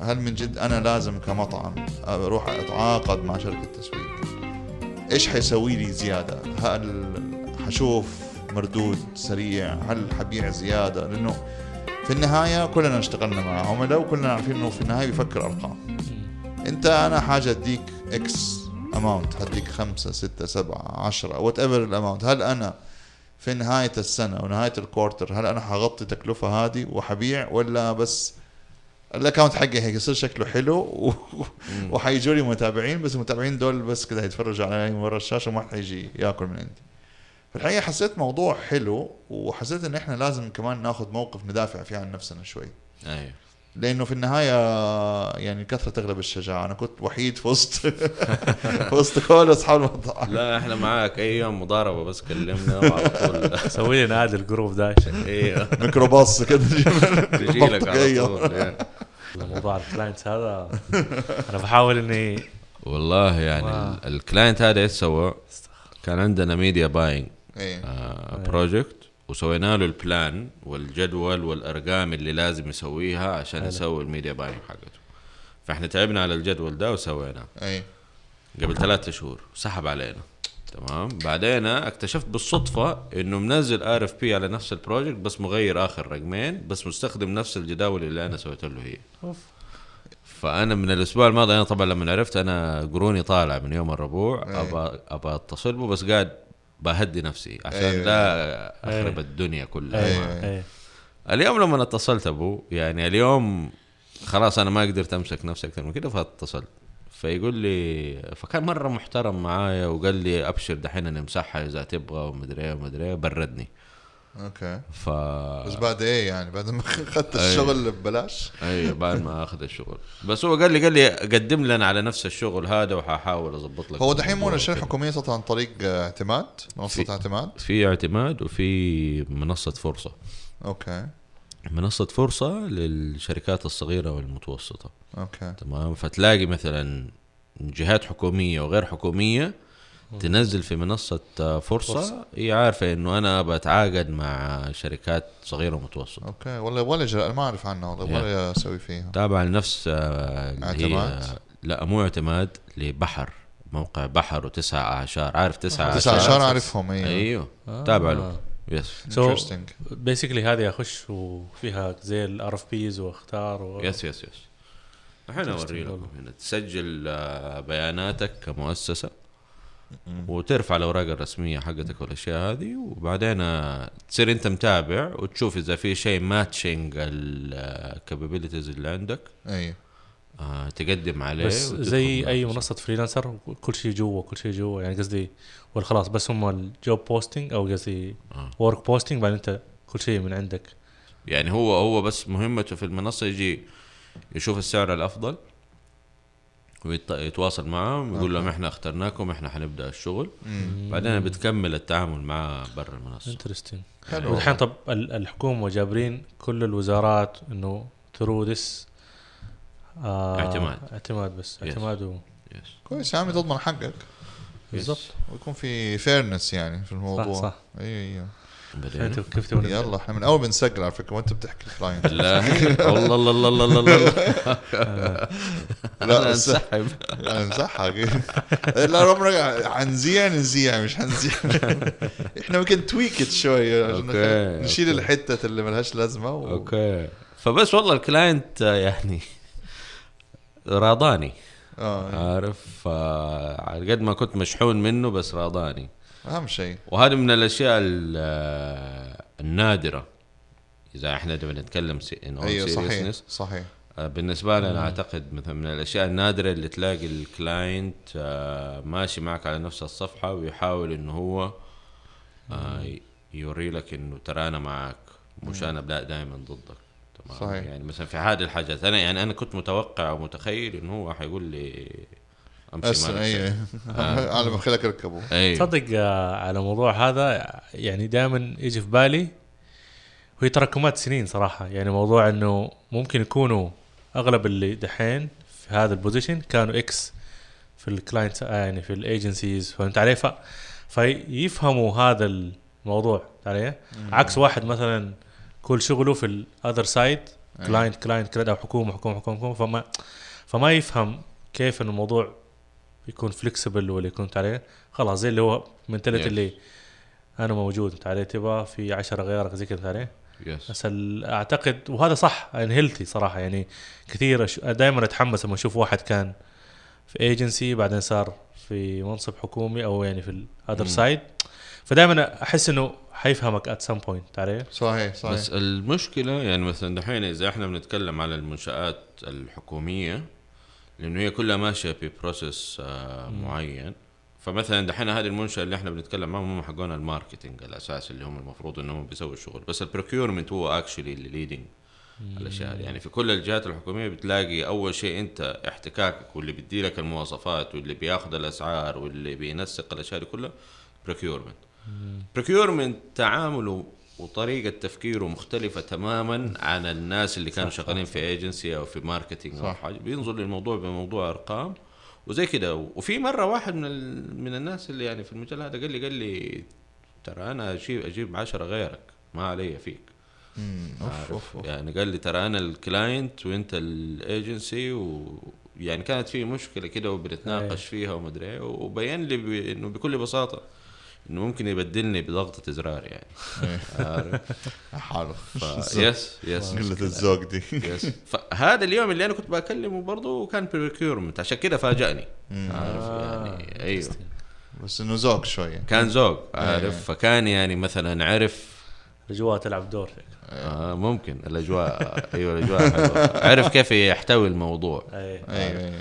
هل من جد أنا لازم كمطعم أروح أتعاقد مع شركة تسويق؟ إيش حيسوي لي زيادة؟ هل حشوف مردود سريع؟ هل حبيع زيادة؟ لأنه في النهاية كلنا اشتغلنا مع عملاء وكلنا عارفين إنه في النهاية بيفكر أرقام. أنت أنا حاجة أديك x amount هديك خمسة ستة سبعة عشرة whatever ال amount هل أنا في نهاية السنة ونهاية ال quarter هل أنا حغطي التكلفة هذه وحبيع ولا بس ال account حقي هيصير شكله حلو و... وحيجوا لي متابعين بس المتابعين دول بس كده هيتفرجوا علي من ورا الشاشة وما حيجي ياكل من عندي. في الحقيقة حسيت موضوع حلو وحسيت إن إحنا لازم كمان ناخذ موقف ندافع فيه عن نفسنا شوي. أيوه لأنه في النهاية يعني كثرة تغلب الشجاعة. أنا كنت وحيد في وسط في وسط كل أصحاب المطعم لا إحنا معاك. أي يوم مضاربة بس كلمنا وعلى طول. سوي لنا هذا الجروب ده أيوه ميكروباص كده. تجي لك على طول. موضوع ال clients هذا. أنا بحاول إني والله يعني ال client هذا إيش سوى؟ كان عندنا media buying project وسوينا له ال plan والجدول والأرقام اللي لازم يسويها عشان. يسوي ال media buying حقته. فإحنا تعبنا على الجدول ده وسويناه. إيه. قبل ثلاثة شهور سحب علينا. تمام بعدين اكتشفت بالصدفة إنه منزل RFP على نفس ال project بس مغير آخر رقمين بس مستخدم نفس الجداول اللي أنا سويت له هي أوف. فأنا من الأسبوع الماضي أنا طبعا لما عرفت أنا قروني طالع من يوم الربوع إيه. أبى أبى أتصل به بس قاعد بهدي نفسي عشان أيوة. لا أخرب أيوة. الدنيا كلها أيوة. إيه اليوم لما اتصلت أيوه يعني اليوم خلاص أنا ما قدرت أمسك نفسي أكثر من كده فاتصلت فيقول لي فكان مرة محترم معايا وقال لي أبشر دحين نمسحها إذا تبغى ومدري إيه ومدري إيه بردني. Okay. ف بس بعد إيه يعني؟ بعد ما أخذت. الشغل ببلاش؟ أيوه بعد ما أخذ الشغل. بس هو قال لي قال لي قدم لنا على نفس الشغل هذا وحاحاول أظبط لك هو دحين مو الشركة. الحكوميه تطلع عن طريق اعتماد؟ منصة في- اعتماد؟ في اعتماد وفي منصة فرصة. Okay. منصة فرصة للشركات الصغيرة والمتوسطة. Okay. تمام؟ فتلاقي مثلا جهات حكومية وغير حكومية تنزل في منصة آه، فرصة, فرصة. هي عارفة إنه أنا بتعاقد مع شركات صغيرة ومتوسطة. Okay. والله ولا أنا ما أعرف عنها والله. ولا أسوي فيها. تابعة لنفس آه، اللي هي- اعتماد؟ لا مو اعتماد لبحر. موقع بحر وتسع أعشار. عارف تسع تسع أعشار اشهر أعرفهم أيوه. أيوه. آه. تابع له. Yes so Interesting. basically هذه أخش وفيها زي ال RFPs واختار. yes yes yes الحين اوري لكم هنا. تسجل آه، بياناتك كمؤسسة وترفع الأوراق الرسمية حقتك والأشياء هذه وبعدين آه، تصير أنت متابع وتشوف إذا في شيء matching ال capabilities اللي عندك. أيوه آه، تقدم عليه بس زي أي. منصة freelancer كل شيء جوا كل شيء جوا. يعني قصدي ولا خلاص بس هم ال job posting أو قصدي آه. work posting بعدين أنت كل شيء من عندك. يعني هو هو بس مهمته في المنصة يجي يشوف السعر الأفضل ويتواصل معهم يقول لهم إحنا اخترناكم إحنا حنبدأ الشغل. بعدين بتكمل التعامل معاه برا المنصة. Interesting حلو. والحين طب ال- الحكومة جابرين كل الوزارات إنه through this آه اعتماد. اعتماد بس Yes. اعتماد و... yes كويس يا عمي تضمن حقك. بالضبط. ويكون في fairness يعني في الموضوع. صح، صح. أيوه أيوه. بدينا انت كيف تبغى؟ يلا إحنا من أول بنسجل على فكرة وأنت بتحكي الكلاينت لا. والله الله الله الله الله الله لا أنا بس انسحب. امزحها لا عمرك حنزيع نزيع مش حنزيع إحنا ممكن تويكت شوية عشان نشيل. الحتة اللي ملهاش لازمة. أوكي. فبس والله الكلاينت آه، يعني راضاني. آه عارف؟ آه، على قد ما كنت مشحون منه بس راضاني. أهم شيء. وهذه من الأشياء ال- آه، النادرة. إذا إحنا نبي نتكلم سي... أيوه صحيح. صحيح. آه، بالنسبة لي أنا أعتقد مثلا من الأشياء النادرة اللي تلاقي ال client آه، ماشي معك على نفس الصفحة ويحاول إنه هو آه، يوري لك إنه ترى أنا معك مش أنا دائما ضدك. تمام. صحيح. يعني مثلا في هذه الحاجات أنا يعني أنا كنت متوقع ومتخيل إنه هو حيقول لي أمشي أيوه على ما خلك ركبوا أيوه تصدق آه، على الموضوع هذا يعني دائما يجي في بالي وهي تراكمات سنين صراحة. يعني موضوع إنه ممكن يكونوا أغلب اللي دحين في هذا ال position كانوا ex في ال client يعني في ال agencies فهمت علي؟ ف فيفهموا هذا الموضوع فهمت علي عكس واحد مثلا كل شغله في ال other side. client client client أو حكومة حكومة حكومة, حكومة. فما فما يفهم كيف ان الموضوع يكون flexible ولا يكون عليه خلاص زي اللي هو mentality Yes. اللي أنا موجود. انت عليه تبغى في 10 غيرك زي كذا عليه yes بس أعتقد وهذا صح يعني healthy صراحة. يعني كثير دائما أتحمس لما أشوف واحد كان في ايجنسي بعدين صار في منصب حكومي أو يعني في ال other. side فدائما أحس إنه حيفهمك at some point عليه صحيح صحيح. بس المشكلة يعني مثلا دحين إذا إحنا بنتكلم على المنشآت الحكومية لأنه هي كلها ماشية ب process آه معين. فمثلا دحين هذه المنشأة اللي إحنا بنتكلم عنهم هم حقون ال marketing الأساس اللي هم المفروض إنهم بيسووا الشغل. بس ال procurement هو actually اللي leading الأشياء. هذه. يعني في كل الجهات الحكومية بتلاقي أول شيء أنت احتكاكك واللي بيدي لك المواصفات واللي بياخذ الأسعار واللي بينسق الأشياء دي كلها procurement procurement تعامله وطريقة تفكيره مختلفة تماما عن الناس اللي كانوا شغالين في ايجنسي أو في marketing أو صح. حاجة بينظر للموضوع بموضوع أرقام وزي كده وفي مرة واحد من. من الناس اللي يعني في المجال هذا قال لي قال لي ترى أنا أجيب أجيب عشرة غيرك ما علي فيك. أوف أوف أوف. يعني قال لي ترى أنا ال client وأنت الايجنسي و يعني كانت في مشكلة كده. وبنتناقش فيها ومدري إيه وبين لي. إنه بكل بساطة إنه ممكن يبدلني بضغطة زرار يعني. عارف. yes yes قلة الذوق دي. yes فهذا اليوم اللي أنا كنت بكلمه برضه كان procurement عشان كده فاجأني. مم. عارف؟ آه، يعني أيوه. بس إنه ذوق شوية. كان ذوق إيه. عارف؟ فكان يعني مثلا عرف. الأجواء تلعب دور آه ممكن. الأجواء أيوه الأجواء. عرف كيف يحتوي الموضوع. اي أيوه أيوه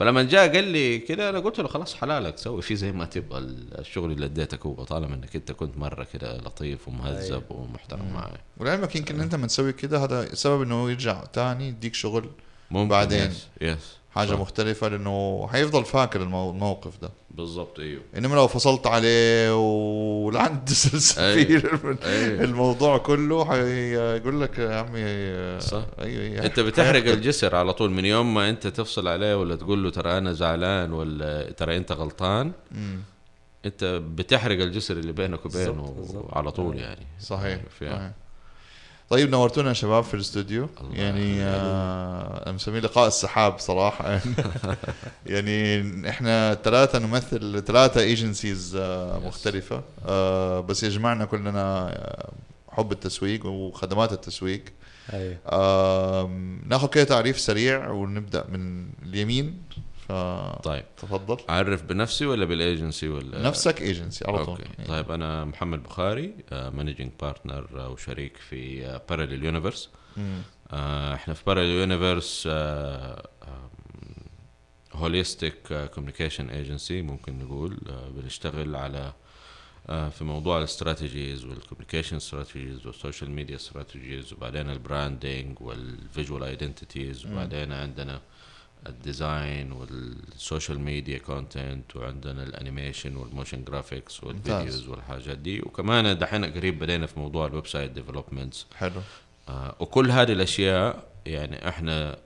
فلما جاء قال لي كده أنا قلت له خلاص حلالك سوي فيه زي ما تبغى. الشغل اللي اديتك هو طالما إنك أنت كنت مرة كده لطيف ومهذب ومحترم معي ولعلمك يمكن أنت ما تسوي كده هذا سبب إنه يرجع تاني يديك شغل ممكن بعدين. yes, yes حاجة صح. مختلفة لأنه حيفضل فاكر المو- الموقف ده بالضبط أيوه إنما لو فصلت عليه ولعنت السفير أيوة. الموضوع كله حيقول لك يا عمي صح. أيوه أيوه أنت بتحرق الجسر على طول من يوم ما أنت تفصل عليه ولا تقول له ترى أنا زعلان ولا ترى أنت غلطان مم. أنت بتحرق الجسر اللي بينك وبينه. على طول يعني صحيح يعني. صحيح. طيب نورتونا يا شباب في الاستوديو. يعني. آه مسميه لقاء السحاب صراحة. يعني, يعني إحنا ثلاثة نمثل ثلاثة ايجنسيز آه. مختلفة. آه بس يجمعنا كلنا آه، حب التسويق وخدمات التسويق. أي. آم، ناخذ كده تعريف سريع ونبدأ من اليمين. طيب. فتفضل أعرف بنفسي ولا بالايجنسي ولا؟ نفسك ايجنسي على طول. طيب أنا محمد بخاري managing partner وشريك في Parallel Universe مم. إحنا في Parallel Universe holistic communication agency ممكن نقول. آه، بنشتغل على آه، في موضوع ال strategies وال communication strategies وال social media strategies وبعدين ال branding وال visual identities وبعدين عندنا ال design وال social media content وعندنا ال animation وال motion graphics وال videos والحاجات دي. وكمان دحين قريب بدينا في موضوع ال website developments حلو. آه وكل هذه الأشياء يعني إحنا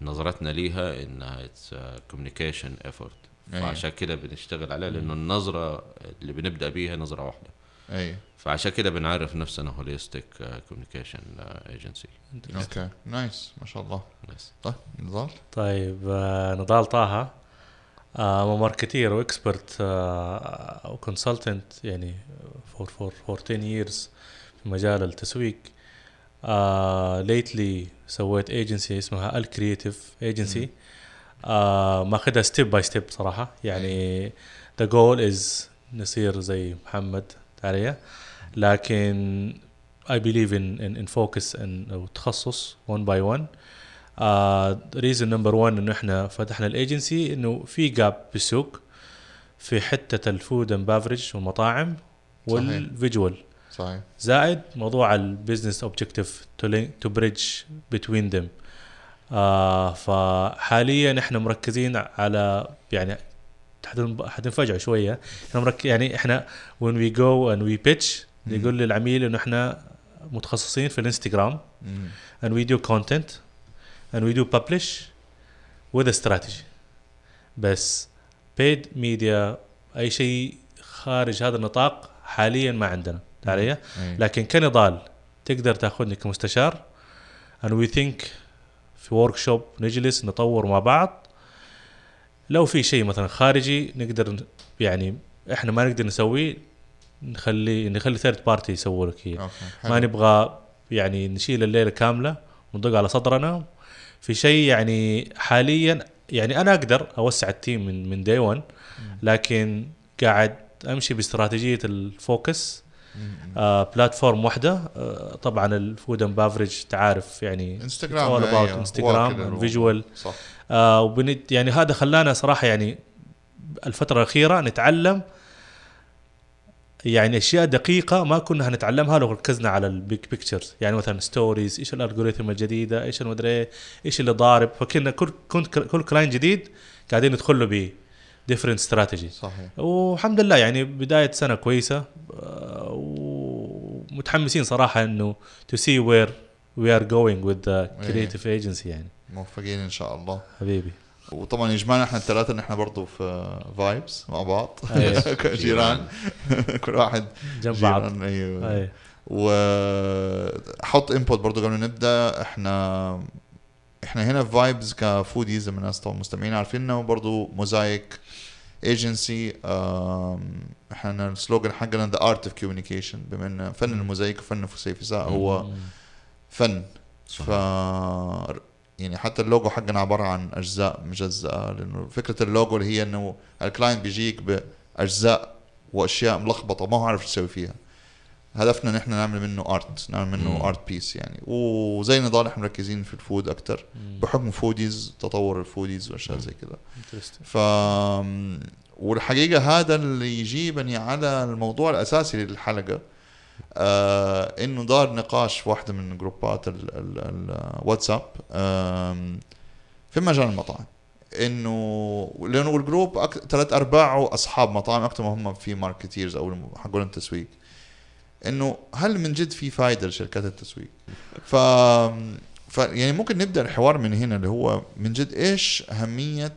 نظرتنا ليها انها communication effort. فعشان كده بنشتغل عليها لأنه النظرة اللي بنبدأ بيها نظرة واحدة. أي. فعشان كده بنعرف نفسنا holistic communication agency okay. nice ما شاء الله. بس طيب نضال؟ طيب آه، نضال طه. آه marketer و expert آه و consultant يعني for for for 10 years في مجال التسويق. lately سويت agency اسمها ال creative agency ماخذها step by step صراحة. يعني the goal از نصير زي محمد. عليا لكن I believe in in, in focus and أو تخصص one by one. reason number 1 إنه إحنا فتحنا الايجنسي إنه في gap بالسوق في حتة ال food and beverage والمطاعم وال visual صحيح. زائد موضوع ال business objective to bridge between them فحاليا إحنا مركزين على يعني حتنفجعوا شوية. إحنا مرك يعني إحنا when we go and we pitch نقول للعميل إنه إحنا متخصصين في الانستغرام. and we do content. And we do publish with a strategy. بس paid media أي شيء خارج هذا النطاق حاليا ما عندنا. علي. لكن كنضال تقدر تأخذني كمستشار. And we think في ورك شوب نجلس نطور مع بعض. لو في شيء مثلا خارجي نقدر يعني إحنا ما نقدر نسويه نخلي نخلي third party يسووا لك إياه. ما. نبغى يعني نشيل الليلة كاملة وندق على صدرنا في شيء يعني حاليا يعني أنا أقدر أوسع ال team من من day 1 لكن قاعد أمشي باستراتيجية ال focus platform واحدة آه طبعا ال food and beverage تعرف يعني انستغرام أيوه. انستغرام visual صح. آه but يعني هذا خلانا صراحة يعني الفترة الأخيرة نتعلم يعني أشياء دقيقة ما كنا هنتعلمها لو ركزنا على ال big pictures يعني مثلا stories إيش ال algorithm الجديدة إيش المدري إيش اللي ضارب. فكنا كل كنت كل client جديد قاعدين ندخل له ب different strategy صحيح. والحمد لله يعني بداية سنة كويسة. ومتحمسين صراحة إنه to see where we are going with the creative ايجنسي يعني. موفقين إن شاء الله. حبيبي. وطبعا يجمعنا إحنا الثلاثه نحن برضه في Vibes مع بعض. أيوة. جيران. كل واحد جنب بعض. أيوه. أي. وحط input برضه قبل ما نبدأ. إحنا إحنا هنا في Vibes ك Foodies ما الناس طبعا مستمعين عارفيننا وبرضه Mosaic agency إحنا ال slogan حقنا the art of communication بما إن فن الموزايك وفن فسيفساء هو فن. ف يعني حتى اللوجو حقنا عبارة عن أجزاء مجزأة لأنه فكرة اللوجو اللي هي إنه ال client بيجيك بأجزاء وأشياء ملخبطة ما هو عارف إيش يسوي فيها. هدفنا إن إحنا نعمل منه art نعمل منه. art piece يعني. وزي نضال إحنا مركزين في ال food أكتر. بحكم Foodies تطور ال Foodies وأشياء زي كذا ف والحقيقة هذا اللي يجيبني على الموضوع الأساسي للحلقة آه إنه دار نقاش في واحدة من groupات ال- ال- الواتساب آم، في مجال المطاعم. إنه لأنه ال group. ثلاث أرباعه أصحاب مطاعم أكثر ما هم في marketers أو حقون التسويق إنه هل من جد في فائده لشركات التسويق؟ ف ف يعني ممكن نبدأ الحوار من هنا اللي هو من جد إيش أهمية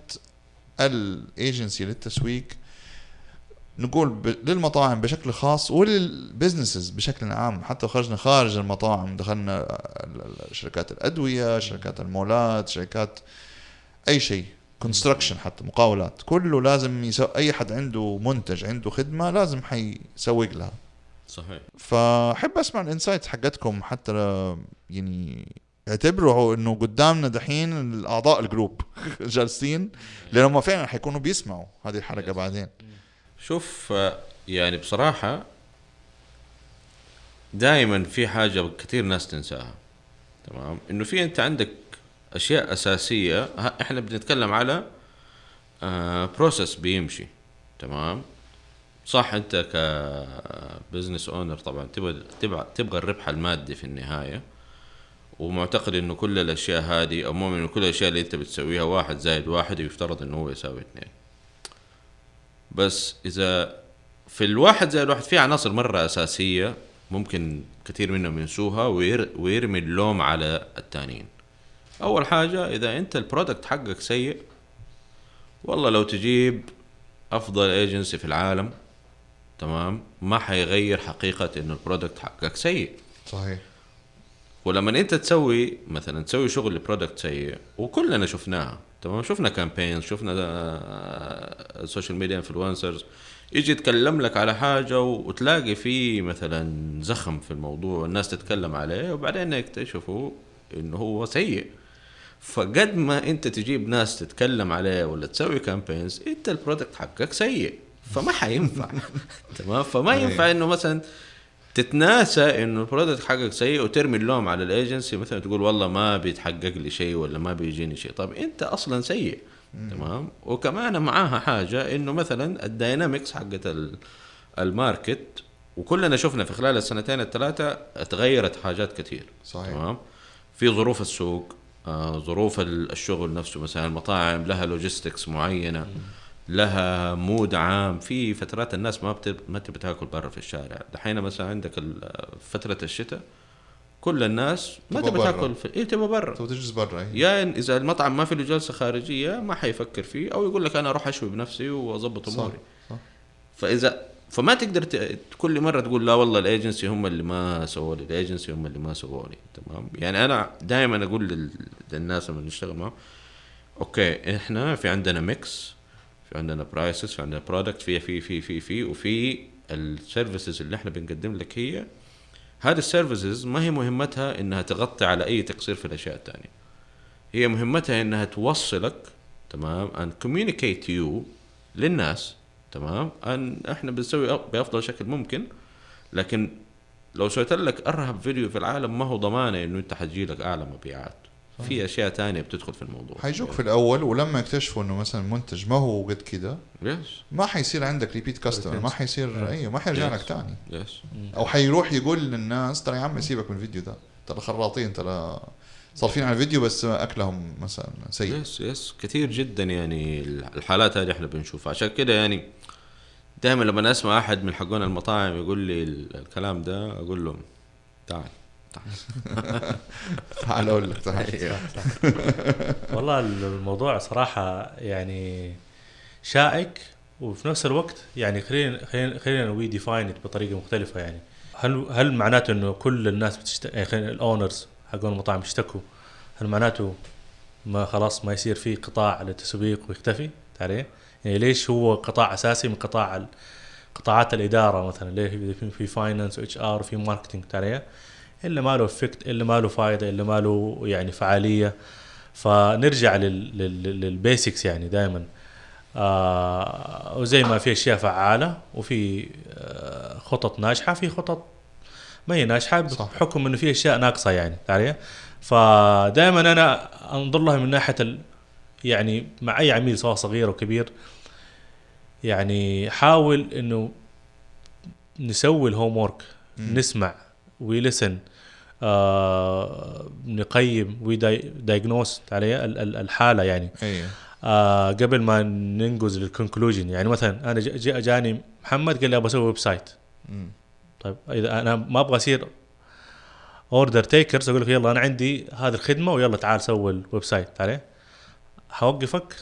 الأيجنسي للتسويق؟ نقول ب... للمطاعم بشكل خاص ولل businesses بشكل عام حتى خرجنا خارج المطاعم دخلنا شركات الأدوية شركات المولات شركات أي شيء construction حتى مقاولات كله لازم يسو... أي حد عنده منتج عنده خدمة لازم حيسوق لها. صحيح. فأحب أسمع ال insights حقتكم حتى يعني اعتبروا إنه قدامنا دحين الأعضاء ال group جالسين لأنهم فعلا حيكونوا بيسمعوا هذه الحلقة. بعدين. شوف آه، يعني بصراحة دائما في حاجة كثير ناس تنساها تمام؟ إنه في أنت عندك أشياء أساسية ه- إحنا بنتكلم على process بيمشي تمام؟ صح انت ك business owner طبعا تبغى تبغى تبغى الربح المادي في النهاية ومعتقد إنه كل الأشياء هذه أو مؤمن إنه كل الأشياء اللي أنت بتسويها واحد زائد واحد يفترض إنه هو يساوي اثنين. بس إذا في الواحد زائد واحد في عناصر مرة أساسية ممكن كثير منهم ينسوها وير ويرمي اللوم على التانيين. أول حاجة إذا أنت ال product حقك سيء والله لو تجيب أفضل ايجنسي في العالم تمام؟ ما حيغير حقيقة انه ال product حقك سيء. صحيح. ولما أنت تسوي مثلا تسوي شغل ل product سيء وكلنا شفناها تمام؟ شفنا campaign شفنا ال social media influencers يجي يتكلم لك على حاجة وتلاقي في مثلا زخم في الموضوع والناس تتكلم عليه وبعدين يكتشفوا إنه هو سيء. فقد ما أنت تجيب ناس تتكلم عليه ولا تسوي campaigns أنت ال product حقك سيء. فما حينفع. تمام؟ فما ينفع إنه مثلا تتناسى إنه ال product حقك سيء وترمي اللوم على الإيجنسي مثلا تقول والله ما بيتحقق لي شيء ولا ما بيجيني شيء. طب أنت أصلا سيء. تمام؟ وكمان معاها حاجة إنه مثلا ال dynamics حقت ال- ال market وكلنا شفنا في خلال السنتين الثلاثة تغيرت حاجات كثير. صحيح. تمام؟ في ظروف السوق آه ظروف ال- الشغل نفسه مثلا المطاعم لها logistics معينة. لها mood عام في فترات الناس ما بت... ما تبي تاكل برا في الشارع دحين مثلا عندك فترة الشتاء كل الناس ما برا. تاكل في إيه تبغى برا تبغى تجلس برا إيه. يا إن إذا المطعم ما في له جلسة خارجية ما حيفكر فيه أو يقول لك أنا أروح أشوي بنفسي وأظبط أموري. فاذا فما تقدر ت... كل مرة تقول لا والله ال agency هم اللي ما سووا لي ال agency هم اللي ما سووا لي تمام يعني أنا دائما أقول لل... للناس لما نشتغل معهم okay إحنا في عندنا mix في عندنا prices في عندنا product في في في في في وفي ال services اللي إحنا بنقدم لك هي. هذه ال services ما هي مهمتها إنها تغطي على أي تقصير في الأشياء الثانية هي مهمتها إنها توصلك تمام and communicate you للناس تمام ان إحنا بنسوي بأفضل شكل ممكن. لكن لو سويت لك أرهب فيديو في العالم ما هو ضمانة إنه أنت حتجي لك أعلى مبيعات. في أشياء تانية بتدخل في الموضوع. حيجوك في الأول ولما يكتشفوا إنه مثلا منتج ما هو قد كده yes ما حيصير عندك repeat customer ما حيصير أيوه ما حيرجع لك تاني. yes أو حيروح يقول للناس ترى يا عمي سيبك من الفيديو ده ترى خراطين ترى صارفين على الفيديو بس أكلهم مثلا سيء. yes yes كثير جدا يعني الحالات هذه إحنا بنشوفها. عشان كده يعني دائما لما أسمع أحد من حقون المطاعم يقول لي ال- الكلام ده أقول له تعال. تعال تعال أقول لك تعال. والله الموضوع صراحة يعني شائك وفي نفس الوقت يعني خلينا خلينا خلينا we define بطريقة مختلفة يعني. هل هل معناته إنه كل الناس بتشت... يعني ال owners حقون المطاعم يشتكوا؟ هل معناته ما خلاص ما يصير في قطاع للتسويق ويختفي؟ عليه يعني ليش هو قطاع أساسي من قطاع ال- قطاعات الإدارة مثلا؟ ليه في- في finance و HR وفي marketing عليه إلا ما له effect إلا ما له فائده إلا ما له يعني فعالية فنرجع لل- لل- لل basics يعني دائما آه وزي ما في أشياء فعالة وفي آه خطط ناجحة في خطط ما هي ناجحة. بحكم إنه في أشياء ناقصة يعني علي فدائما أنا أنظر لها من ناحية ال يعني مع أي عميل سواء صغير أو كبير يعني حاول إنه نسوي ال homework. نسمع و listen آه نقيم و diagnose عليه ال- ال- الحالة يعني. أيوه آه قبل ما ننقز لل conclusion يعني مثلا أنا ج- ج- جاني محمد قال لي أبغى أسوي website. طيب إذا أنا ما أبغى أصير order takers أقول لك يلا أنا عندي هذه الخدمة ويلا تعال سوي ال website عليه. حوقفك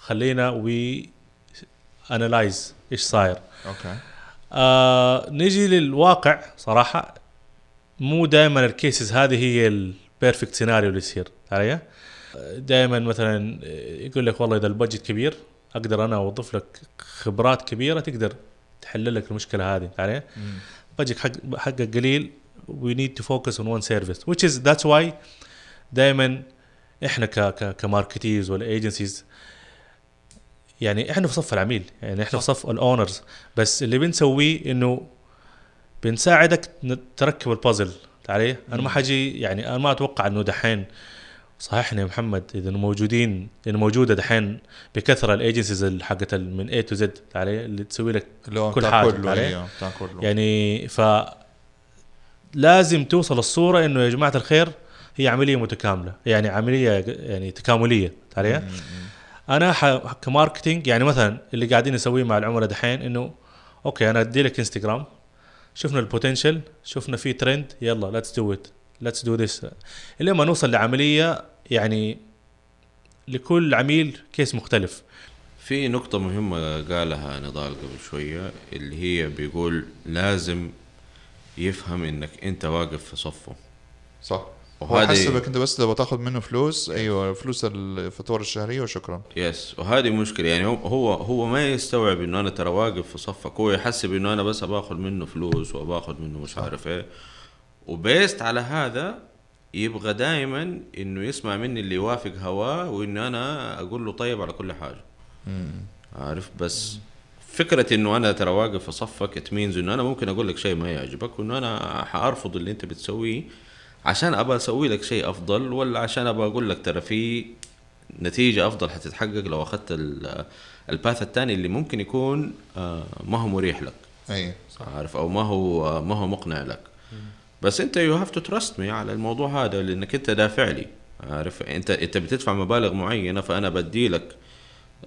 خلينا we analyze إيش صاير. okay. آه نجي للواقع صراحة. مو دائما ال cases هذه هي ال perfect scenario اللي يصير علي؟ دائما مثلا يقول لك والله إذا ال budget كبير أقدر أنا أوظف لك خبرات كبيرة تقدر تحل لك المشكلة هذه علي. budget حق حقك قليل we need to focus on one service which is that's why دائما إحنا ك ك ك marketers ولا agencies يعني إحنا في صف العميل يعني إحنا في صف ال owners بس اللي بنسويه إنه بنساعدك تركب البازل علي. أنا ما حاجي يعني أنا ما أتوقع إنه دحين صححني يا محمد إذا موجودين اذا موجودة دحين بكثرة ال agencies حقت من A to Z عليه اللي تسوي لك كل. أيوه بتاع كله. يعني ف لازم توصل الصورة إنه يا جماعة الخير هي عملية متكاملة. يعني عملية يعني تكاملية. عليه. أنا. ك marketing يعني مثلا اللي قاعدين نسويه مع العملاء دحين إنه okay أنا ادي لك انستغرام شفنا ال potential شفنا في ترند يلا let's do it let's do this إلى ما نوصل لعملية يعني لكل عميل كيس مختلف. في نقطة مهمة قالها نضال قبل شوية اللي هي بيقول لازم يفهم إنك أنت واقف في صفه. صح. وهذه حسبك أنت بس لو تاخذ منه فلوس. أيوه فلوس الفاتورة الشهرية وشكرا. يس وهذه مشكلة. يعني هو هو ما يستوعب إنه أنا ترى واقف في صفك. هو يحسب إنه أنا بس باخذ منه فلوس وباخذ منه مش عارف إيه. وبيست على هذا يبغى دائما إنه يسمع مني اللي يوافق هواه وانه أنا أقول له طيب على كل حاجة. عارف؟ بس فكرة إنه أنا ترى واقف في صفك اتمينز إنه أنا ممكن أقول لك شيء ما يعجبك وإنه أنا حأرفض اللي أنت بتسويه عشان ابى أسوي لك شيء أفضل ولا عشان ابى أقول لك ترى في نتيجة أفضل حتتحقق لو أخذت ال- الباث الثاني اللي ممكن يكون آه، ما هو مريح لك. أي. عارف؟ أو ما هو ما هو مقنع لك. بس أنت you have to trust me على الموضوع هذا لأنك أنت دافع لي. عارف؟ أنت أنت بتدفع مبالغ معينة فأنا بدي لك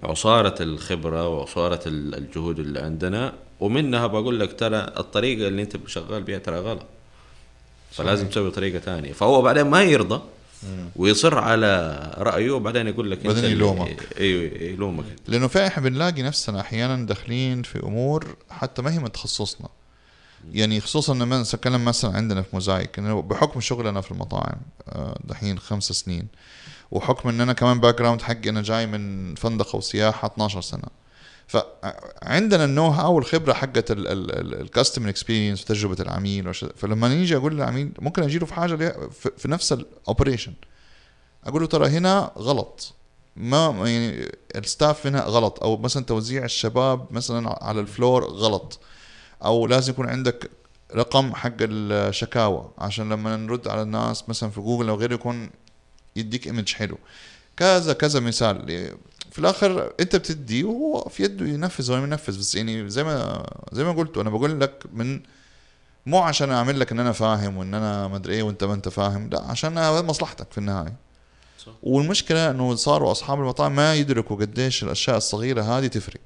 عصارة الخبرة وعصارة ال- الجهود اللي عندنا ومنها بقول لك ترى الطريقة اللي أنت شغال بيها ترى غلط. فلازم تسوي طريقة ثانية. فهو بعدين ما يرضى ويصر على رأيه وبعدين يقول لك بعدين يلومك. أيوه يلومك. لأنه فعلا إحنا بنلاقي نفسنا أحيانا داخلين في أمور حتى ما هي من تخصصنا. يعني خصوصا لما نتكلم مثلا عندنا في موزايك إنه بحكم شغلنا في المطاعم آه، دحين خمس سنين وحكم ان أنا كمان background حقي أنا جاي من فندقه وسياحه 12 سنة. فعندنا ال know-how والخبرة حقت ال customer experience وتجربة العميل فلما نيجي أقول للعميل ممكن أجي له في حاجة في نفس ال operation أقول له ترى هنا غلط. ما يعني ال staff هنا غلط. أو مثلا توزيع الشباب مثلا على ال floor غلط. أو لازم يكون عندك رقم حق الشكاوى عشان لما نرد على الناس مثلا في جوجل أو غيره يكون يديك image حلو. كذا كذا مثال. في الآخر أنت بتدي وهو في يده ينفذ ولا ما ينفذ. بس يعني زي ما زي ما قلت أنا بقول لك من مو عشان أعمل لك إن أنا فاهم وإن أنا ما أدري إيه وإنت ما أنت فاهم لا عشان مصلحتك في النهاية. صح. والمشكلة إنه صاروا أصحاب المطاعم ما يدركوا قديش الأشياء الصغيرة هذه تفرق.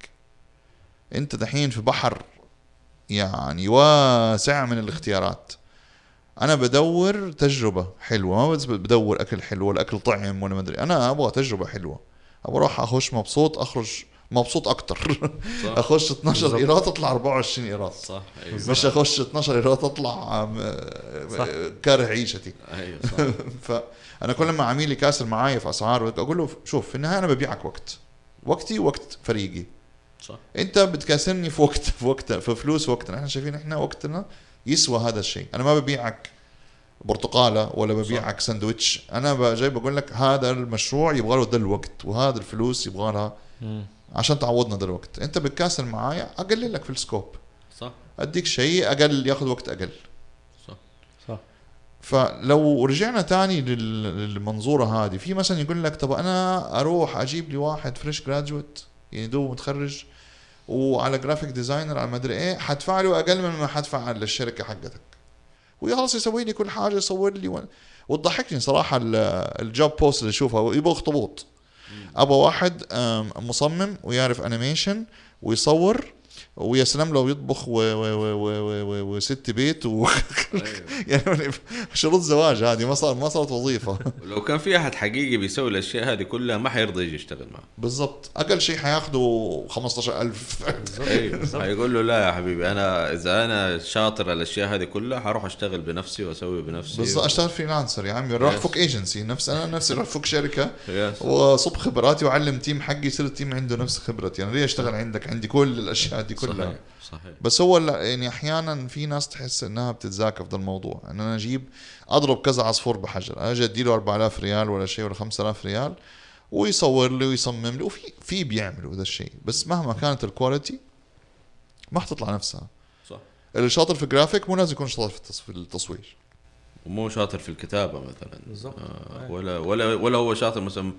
أنت دحين في بحر يعني واسع من الاختيارات. أنا بدور تجربة حلوة ما بس بدور أكل حلو ولا أكل طعم ولا ما أدري. أنا أبغى تجربة حلوة. أبغى أروح أخش مبسوط أخرج مبسوط أكتر. صح. أخش 12 بالضبط. إيراد أطلع 24 إيراد. صح. أيوه. مش أخش 12 إيراد أطلع صح. كاره عيشتي. أيوه صح. فانا كل ما عميل يكاسر معايا في أسعار أقول له شوف في النهاية أنا ببيعك وقت. وقتي وقت فريقي. صح. أنت بتكاسرني في وقت في وقت في فلوس وقتنا. إحنا شايفين إحنا وقتنا يسوى هذا الشيء. أنا ما ببيعك برتقالة ولا ببيعك سندويتش أنا جاي بقول لك هذا المشروع يبغى له ده الوقت وهذا الفلوس يبغى لها. عشان تعوضنا ده الوقت. أنت بتكاسر معايا أقلل لك في السكوب. صح. أديك شيء أقل ياخذ وقت أقل. صح. صح. فلو رجعنا تاني لل- للمنظورة هذه في مثلا يقول لك طب أنا أروح أجيب لي واحد fresh graduate يعني دوب متخرج وعلى graphic designer على مدري إيه حدفع له أقل من ما حدفع للشركه حقتك. ويخلص يسوي لي كل حاجة يصور لي و... وتضحكني صراحة ال- ال job post اللي أشوفها يبغى اخطبوط أبغى واحد مصمم ويعرف animation ويصور ويا سلام لو يطبخ و- و- و- و- و- و- وست بيت و... أيوه. يعني شروط زواج هذه ما صار ما صارت وظيفة. ولو كان في أحد حقيقي بيسوي الأشياء هذه كلها ما حيرضى يجي يشتغل معه. بالضبط. أقل شيء حياخذوا 15000 أيوه. حيقول له لا يا حبيبي أنا إذا أنا شاطر الأشياء هذه كلها حروح أشتغل بنفسي وأسوي بنفسي بالضبط. أشتغل freelancer يا عمي. روح. فك ايجنسي نفس أنا نفسي روح فك شركة. وصب خبراتي واعلم team حقي يصير ال team عنده نفس خبرتي. أنا ليه أشتغل عندك؟ عندي كل الأشياء دي كلها. صحيح صحيح. بس هو لا- يعني أحيانا في ناس تحس إنها بتتذاكى في ذا الموضوع. إن أنا أجيب أضرب كذا عصفور بحجر أجي أديله 4000 ريال ولا شيء ولا 5000 ريال ويصور لي ويصمم لي وفي في بيعملوا ذا الشيء. بس مهما كانت ال quality ما حتطلع نفسها. صح. اللي شاطر في الجرافيك مو لازم يكون شاطر في التص- في التصوير. ومو شاطر في الكتابة مثلا. بالضبط. آه ولا ولا ولا هو شاطر مثلا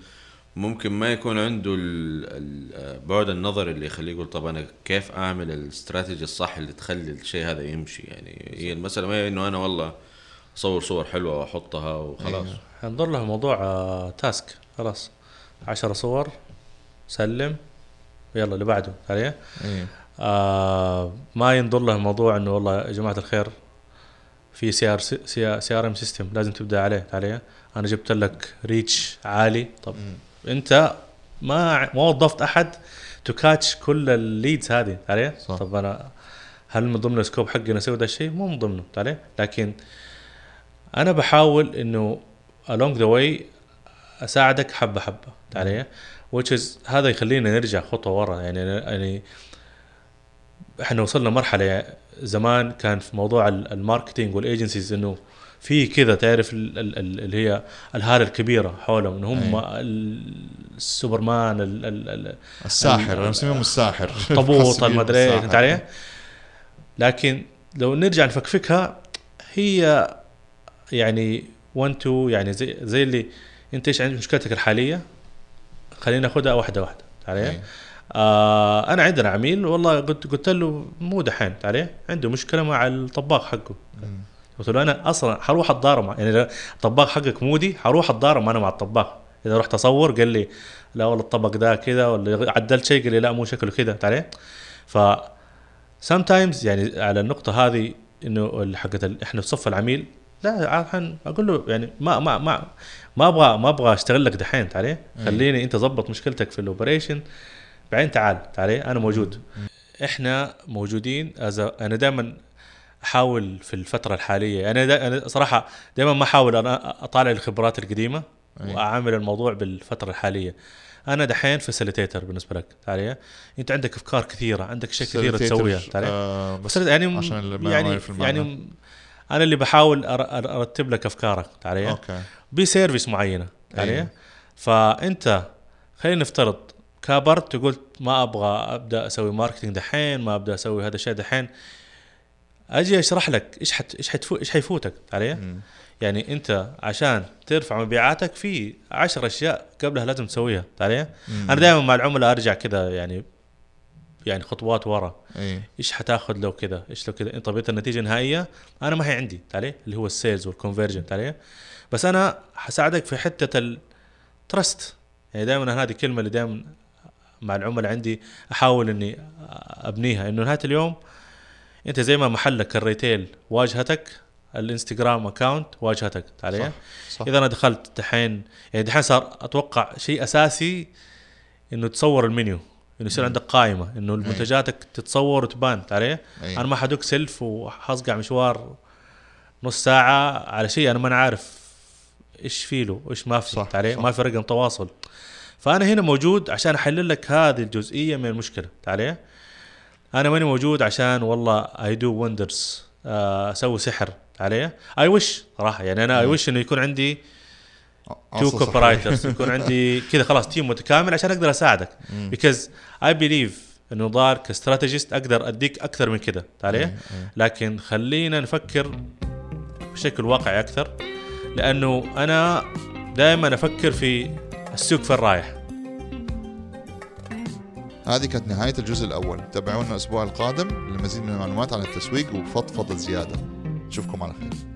ممكن ما يكون عنده ال- ال- آه، بعد النظر اللي يخليه يقول طب أنا كيف أعمل الاستراتيجي الصح اللي تخلي الشيء هذا يمشي؟ يعني هي المسألة ما هي إنه أنا والله أصور صور حلوة وأحطها وخلاص. أيوه. حنظر له موضوع آه، تاسك. خلاص. عشرة صور سلم يلا اللي بعده. عليه؟ إيه. آه ما ينظر له موضوع إنه والله يا جماعة الخير في CR CRM system لازم تبدأ عليه. عليه؟ أنا جبت لك reach عالي. طب انت ما ما وظفت احد to catch كل ال leads هذه عليه صح. طب أنا هل من ضمن ال scope حقي أسوي ذا الشيء؟ مو من ضمنه عليه لكن أنا بحاول إنه along the way أساعدك حبة حبة عليه which is هذا يخلينا نرجع خطوة ورا يعني يعني إحنا وصلنا مرحلة زمان كان في موضوع ال- ال marketing وال agencies إنه في كذا تعرف ال- ال- ال- اللي هي الهالة الكبيرة حولهم إن هم أي. ال- السوبرمان ال- ال- ال- الساحر أنا مسميهم الساحر اخطبوط خاصين المدري. فهمت علي؟ لكن لو نرجع نفكفكها هي يعني 1 2 يعني زي زي اللي أنت إيش عندك مشكلتك الحالية خلينا ناخذها واحدة واحدة علي؟ آه أنا عندنا عميل والله قلت قلت له مو دحين عليه عنده مشكلة مع الطباخ حقه مم. قلت له أنا أصلا حروح أتضارب يعني الطباخ حقك مودي حروح أتضارب أنا مع الطباخ. إذا رحت أصور قال لي لا والله الطبق ده كذا ولا عدلت شيء قال لي لا مو شكله كذا أنت عليه ف sometimes يعني على النقطة هذه إنه حقت إحنا في صف العميل لا عاد أقول له يعني ما ما ما ما أبغى ما أبغى أشتغل لك دحين. تعال. خليني أنت ظبط مشكلتك في ال operation بعدين تعال. تعال. أنا موجود. إحنا موجودين as أنا دائما أحاول في الفترة الحالية. أنا, دا أنا صراحة دائما ما أحاول أنا أطالع الخبرات القديمة. وأعامل الموضوع بالفترة الحالية. أنا دحين facilitator بالنسبة لك تعال أنت عندك أفكار كثيرة عندك اشياء كثيره تسويها آه بس يعني عشان يعني. يعني أنا اللي بحاول أرتب لك أفكارك تعال okay. ب service معينة تعال أيوة. فأنت خلينا نفترض كابرت قلت ما أبغى أبدأ أسوي marketing دحين ما أبدأ أسوي هذا الشيء دحين. أجي أشرح لك إيش حت إيش حتفو إيش حيفوتك عليه مم. يعني أنت عشان ترفع مبيعاتك في عشر أشياء قبلها لازم تسويها عليه مم. أنا دائما مع العملاء أرجع كذا يعني يعني خطوات ورا. اي إيش حتاخذ لو كذا إيش لو كذا انت طبيعه النتيجة النهائية أنا ما هي عندي عليه اللي هو ال sales وال conversion عليه بس أنا حساعدك في حتة ال trust يعني دائما هذه الكلمة اللي دائما مع العملاء عندي أحاول إني أبنيها. إنه نهاية اليوم أنت زي ما محلك ال retail واجهتك الإنستغرام account واجهتك عليه صح صح. إذا أنا دخلت دحين يعني دحين صار أتوقع شيء أساسي إنه تصور المنيو إنه يصير عندك قائمة إنه منتجاتك تتصور وتبان عليه. أنا ما حدق سلف وحصقع مشوار نص ساعة على شيء أنا ما عارف إيش فيه له وايش ما في صح، علي صح. ما في رقم تواصل. فأنا هنا موجود عشان أحلل لك هذه الجزئية من المشكلة علي أنا ماني موجود عشان والله I do wonders أسوي سحر علي I wish صراحة يعني أنا I wish إنه يكون عندي two عصا صحيح. copywriters يكون عندي كذا خلاص team متكامل عشان أقدر أساعدك. because اي بليف إنه ضار كاستراتيجيست أقدر أديك أكثر من كذا. علي إيه. لكن خلينا نفكر بشكل واقعي أكثر لأنه أنا دائما أفكر في السوق فين رايح هذه كانت نهاية الجزء الأول. تابعونا الأسبوع القادم لمزيد من المعلومات عن التسويق وفضفضة زيادة. نشوفكم على خير.